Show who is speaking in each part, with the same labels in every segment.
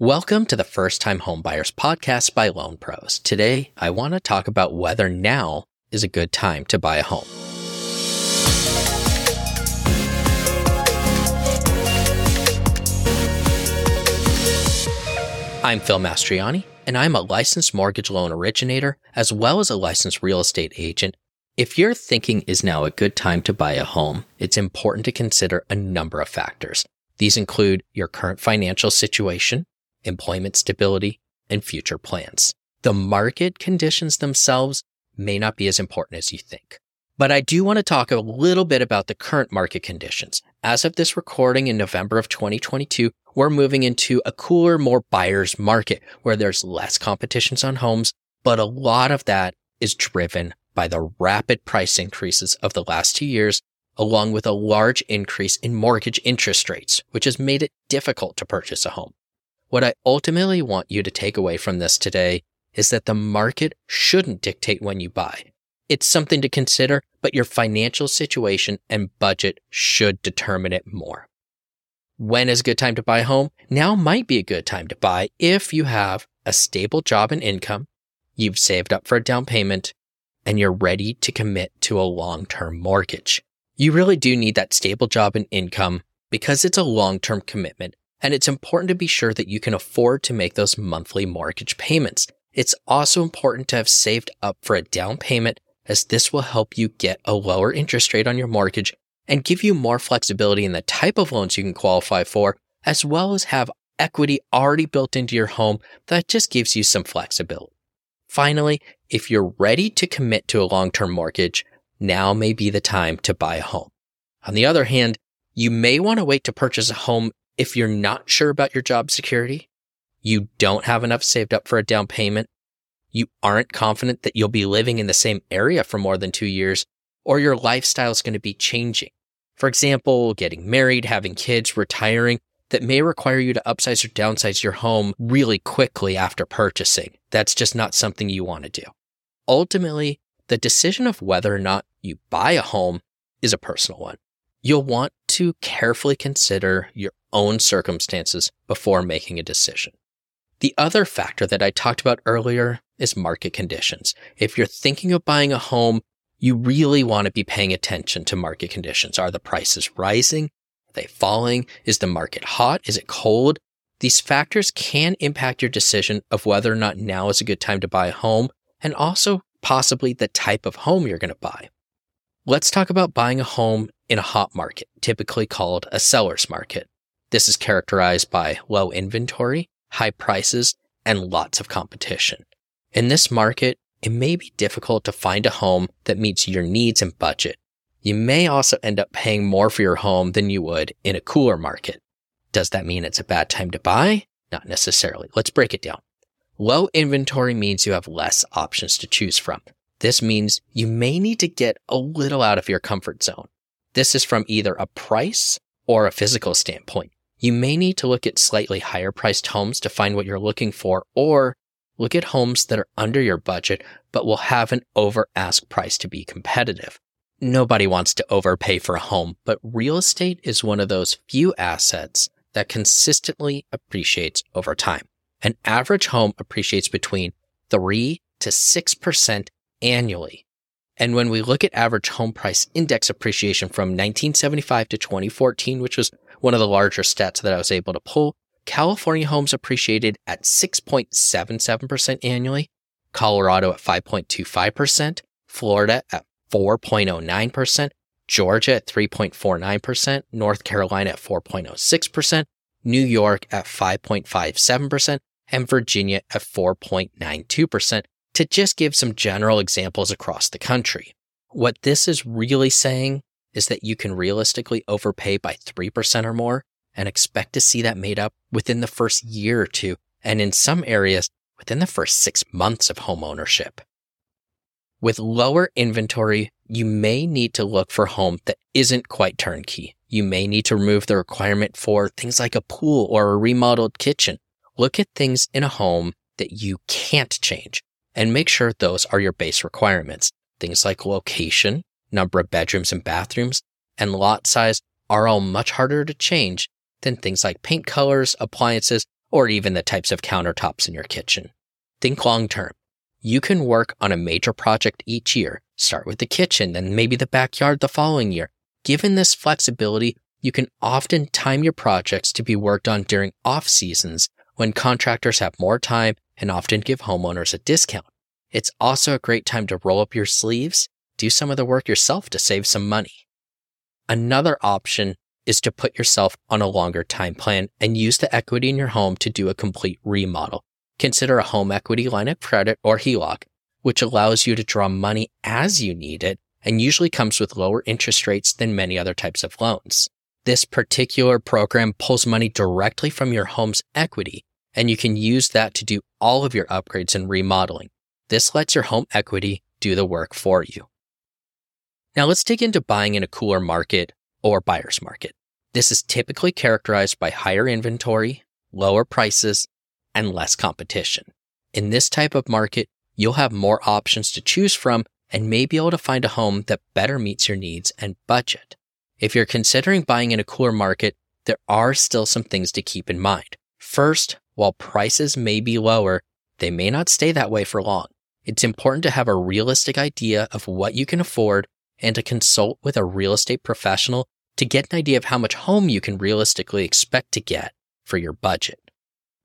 Speaker 1: Welcome to the First Time Homebuyers podcast by Loan Pros. Today, I want to talk about whether now is a good time to buy a home. I'm Phil Mastriani, and I'm a licensed mortgage loan originator as well as a licensed real estate agent. If you're thinking is now a good time to buy a home, it's important to consider a number of factors. These include your current financial situation, employment stability, and future plans. The market conditions themselves may not be as important as you think. But I do want to talk a little bit about the current market conditions. As of this recording in November of 2022, we're moving into a cooler, more buyer's market where there's less competitions on homes, but a lot of that is driven by the rapid price increases of the last two years, along with a large increase in mortgage interest rates, which has made it difficult to purchase a home. What I ultimately want you to take away from this today is that the market shouldn't dictate when you buy. It's something to consider, but your financial situation and budget should determine it more. When is a good time to buy a home? Now might be a good time to buy if you have a stable job and income, you've saved up for a down payment, and you're ready to commit to a long-term mortgage. You really do need that stable job and income because it's a long-term commitment and it's important to be sure that you can afford to make those monthly mortgage payments. It's also important to have saved up for a down payment as this will help you get a lower interest rate on your mortgage and give you more flexibility in the type of loans you can qualify for, as well as have equity already built into your home that just gives you some flexibility. Finally, if you're ready to commit to a long-term mortgage, now may be the time to buy a home. On the other hand, you may want to wait to purchase a home if you're not sure about your job security, you don't have enough saved up for a down payment, you aren't confident that you'll be living in the same area for more than two years, or your lifestyle is going to be changing. For example, getting married, having kids, retiring, that may require you to upsize or downsize your home really quickly after purchasing. That's just not something you want to do. Ultimately, the decision of whether or not you buy a home is a personal one. You'll want to carefully consider your own circumstances before making a decision. The other factor that I talked about earlier is market conditions. If you're thinking of buying a home, you really want to be paying attention to market conditions. Are the prices rising? Are they falling? Is the market hot? Is it cold? These factors can impact your decision of whether or not now is a good time to buy a home and also possibly the type of home you're going to buy. Let's talk about buying a home in a hot market, typically called a seller's market. This is characterized by low inventory, high prices, and lots of competition. In this market, it may be difficult to find a home that meets your needs and budget. You may also end up paying more for your home than you would in a cooler market. Does that mean it's a bad time to buy? Not necessarily. Let's break it down. Low inventory means you have less options to choose from. This means you may need to get a little out of your comfort zone. This is from either a price or a physical standpoint you may need to look at slightly higher priced homes to find what you're looking for, or look at homes that are under your budget but will have an over ask price to be competitive. Nobody wants to overpay for a home, but real estate is one of those few assets that consistently appreciates over time. An average home appreciates between 3 to 6% annually. And when we look at average home price index appreciation from 1975 to 2014, which was one of the larger stats that I was able to pull, California homes appreciated at 6.77% annually, Colorado at 5.25%, Florida at 4.09%, Georgia at 3.49%, North Carolina at 4.06%, New York at 5.57%, and Virginia at 4.92%, to just give some general examples across the country. What this is really saying is that you can realistically overpay by 3% or more and expect to see that made up within the first year or two, and in some areas, within the first six months of home ownership. With lower inventory, you may need to look for a home that isn't quite turnkey. You may need to remove the requirement for things like a pool or a remodeled kitchen. Look at things in a home that you can't change and make sure those are your base requirements. Things like location, number of bedrooms and bathrooms, and lot size are all much harder to change than things like paint colors, appliances, or even the types of countertops in your kitchen. Think long term. You can work on a major project each year, start with the kitchen, then maybe the backyard the following year. Given this flexibility, you can often time your projects to be worked on during off seasons when contractors have more time and often give homeowners a discount. It's also a great time to roll up your sleeves, do some of the work yourself to save some money. Another option is to put yourself on a longer time plan and use the equity in your home to do a complete remodel. Consider a home equity line of credit or HELOC, which allows you to draw money as you need it and usually comes with lower interest rates than many other types of loans. This particular program pulls money directly from your home's equity, and you can use that to do all of your upgrades and remodeling. This lets your home equity do the work for you. Now let's dig into buying in a cooler market or buyer's market. This is typically characterized by higher inventory, lower prices, and less competition. In this type of market, you'll have more options to choose from and may be able to find a home that better meets your needs and budget. If you're considering buying in a cooler market, there are still some things to keep in mind. First, while prices may be lower, they may not stay that way for long. It's important to have a realistic idea of what you can afford and to consult with a real estate professional to get an idea of how much home you can realistically expect to get for your budget.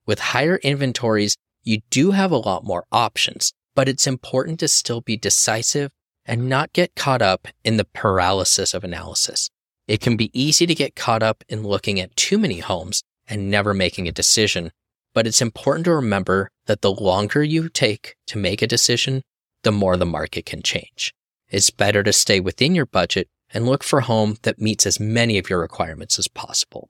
Speaker 1: With higher inventories, you do have a lot more options, but it's important to still be decisive and not get caught up in the paralysis of analysis. It can be easy to get caught up in looking at too many homes and never making a decision, but it's important to remember that the longer you take to make a decision, the more the market can change. It's better to stay within your budget and look for a home that meets as many of your requirements as possible.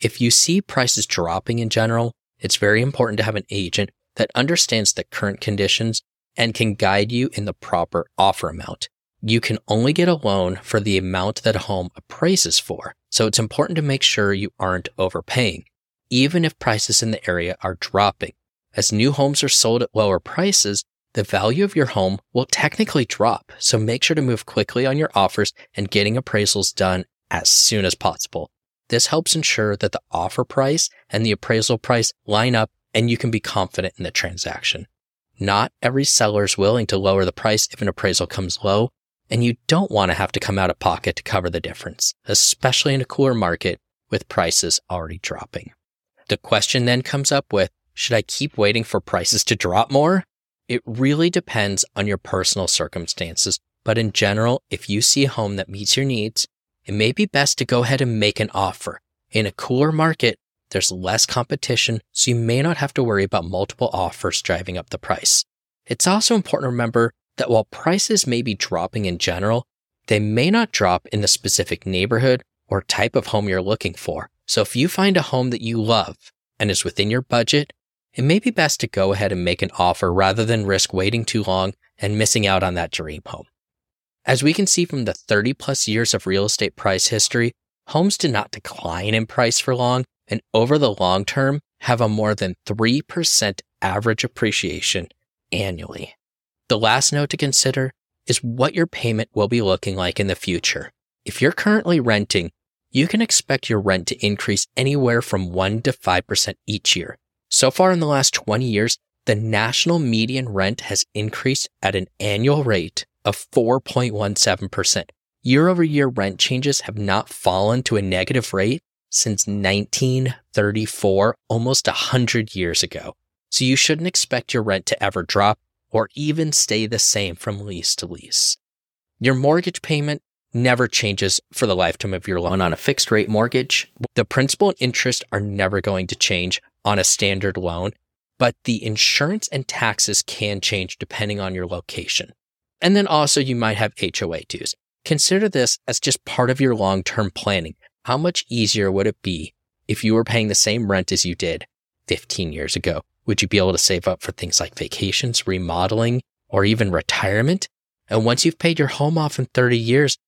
Speaker 1: If you see prices dropping in general, it's very important to have an agent that understands the current conditions and can guide you in the proper offer amount. You can only get a loan for the amount that a home appraises for, so it's important to make sure you aren't overpaying, even if prices in the area are dropping. As new homes are sold at lower prices, the value of your home will technically drop. So make sure to move quickly on your offers and getting appraisals done as soon as possible. This helps ensure that the offer price and the appraisal price line up and you can be confident in the transaction. Not every seller is willing to lower the price if an appraisal comes low, and you don't want to have to come out of pocket to cover the difference, especially in a cooler market with prices already dropping. The question then comes up with, should I keep waiting for prices to drop more? It really depends on your personal circumstances, but in general, if you see a home that meets your needs, it may be best to go ahead and make an offer. In a cooler market, there's less competition, so you may not have to worry about multiple offers driving up the price. It's also important to remember that while prices may be dropping in general, they may not drop in the specific neighborhood or type of home you're looking for. So if you find a home that you love and is within your budget, it may be best to go ahead and make an offer rather than risk waiting too long and missing out on that dream home. As we can see from the 30 plus years of real estate price history, homes did not decline in price for long and over the long term have a more than 3% average appreciation annually. The last note to consider is what your payment will be looking like in the future. If you're currently renting, you can expect your rent to increase anywhere from 1 to 5% each year, so far in the last 20 years, the national median rent has increased at an annual rate of 4.17%. Year over year rent changes have not fallen to a negative rate since 1934, almost 100 years ago. So you shouldn't expect your rent to ever drop or even stay the same from lease to lease. Your mortgage payment never changes for the lifetime of your loan on a fixed rate mortgage. The principal and interest are never going to change on a standard loan, but the insurance and taxes can change depending on your location. And then also you might have HOA dues. Consider this as just part of your long-term planning. How much easier would it be if you were paying the same rent as you did 15 years ago? Would you be able to save up for things like vacations, remodeling, or even retirement? And once you've paid your home off in 30 years,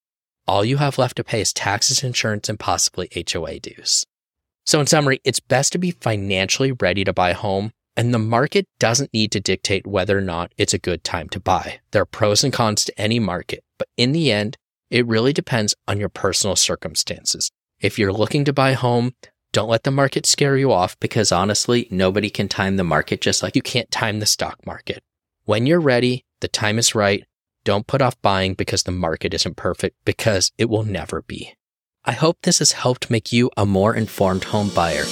Speaker 1: all you have left to pay is taxes, insurance, and possibly HOA dues. So, in summary, it's best to be financially ready to buy a home, and the market doesn't need to dictate whether or not it's a good time to buy. There are pros and cons to any market, but in the end, it really depends on your personal circumstances. If you're looking to buy a home, Don't let the market scare you off because honestly, nobody can time the market just like you can't time the stock market. When you're ready, the time is right. Don't put off buying because the market isn't perfect because it will never be. I hope this has helped make you a more informed home buyer.